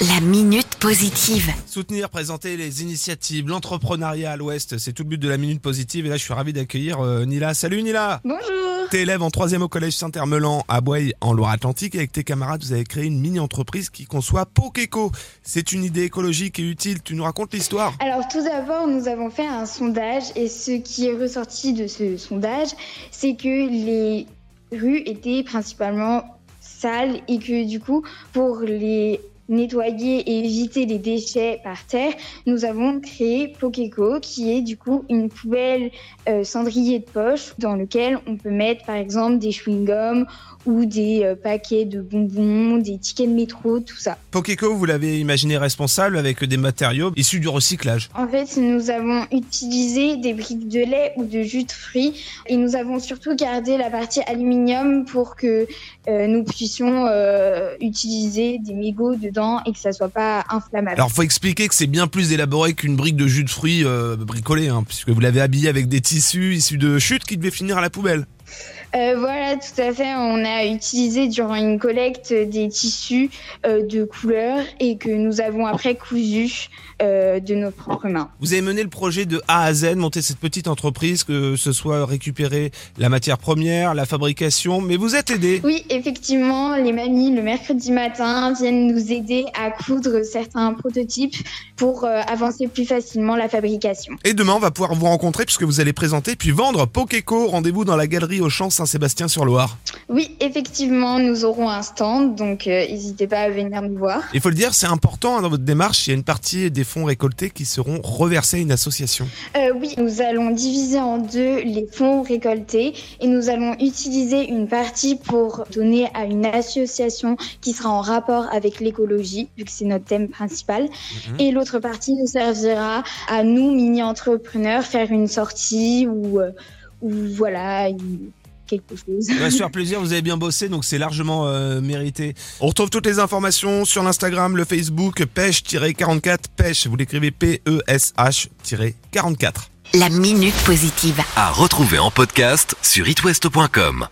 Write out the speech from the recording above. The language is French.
La minute positive. Soutenir, présenter les initiatives, l'entrepreneuriat à l'Ouest, c'est tout le but de la Minute Positive. Et là, je suis ravi d'accueillir euh, Nila. Salut Nila Bonjour T'es élève en troisième au collège Saint-Hermelan à Boye en Loire-Atlantique. Avec tes camarades, vous avez créé une mini-entreprise qui conçoit Pokéco. C'est une idée écologique et utile. Tu nous racontes l'histoire Alors tout d'abord, nous avons fait un sondage et ce qui est ressorti de ce sondage, c'est que les rues étaient principalement sales et que du coup, pour les nettoyer et éviter les déchets par terre, nous avons créé Pokéco, qui est du coup une poubelle euh, cendrier de poche dans lequel on peut mettre par exemple des chewing-gums ou des euh, paquets de bonbons, des tickets de métro, tout ça. Pokéco, vous l'avez imaginé responsable avec des matériaux issus du recyclage. En fait, nous avons utilisé des briques de lait ou de jus de fruits et nous avons surtout gardé la partie aluminium pour que euh, nous puissions euh, utiliser des mégots dedans et que ça soit pas inflammable. Alors, faut expliquer que c'est bien plus élaboré qu'une brique de jus de fruits euh, bricolée, hein, puisque vous l'avez habillé avec des tissus issus de chutes qui devaient finir à la poubelle. Euh, voilà, tout à fait. On a utilisé durant une collecte des tissus euh, de couleur et que nous avons après cousu euh, de nos propres mains. Vous avez mené le projet de A à Z, monter cette petite entreprise, que ce soit récupérer la matière première, la fabrication, mais vous êtes aidé. Oui, effectivement, les mamies le mercredi matin viennent nous aider à coudre certains prototypes pour avancer plus facilement la fabrication. Et demain, on va pouvoir vous rencontrer puisque vous allez présenter puis vendre Pokéco. Rendez-vous dans la galerie Auchan Saint-Sébastien-sur-Loire. Oui, effectivement, nous aurons un stand, donc euh, n'hésitez pas à venir nous voir. Il faut le dire, c'est important hein, dans votre démarche. Il y a une partie des fonds récoltés qui seront reversés à une association. Euh, oui, nous allons diviser en deux les fonds récoltés et nous allons utiliser une partie pour donner à une association qui sera en rapport avec l'écologie, vu que c'est notre thème principal. Mhm. Et l'autre partie nous servira à nous, mini-entrepreneurs, faire une sortie ou, euh, ou voilà, quelque chose. Ça va se faire plaisir, vous avez bien bossé, donc c'est largement euh, mérité. On retrouve toutes les informations sur l'Instagram, le Facebook, pêche-44, pêche, vous l'écrivez E P-E-S-H-44. La minute positive. À retrouver en podcast sur itwest.com.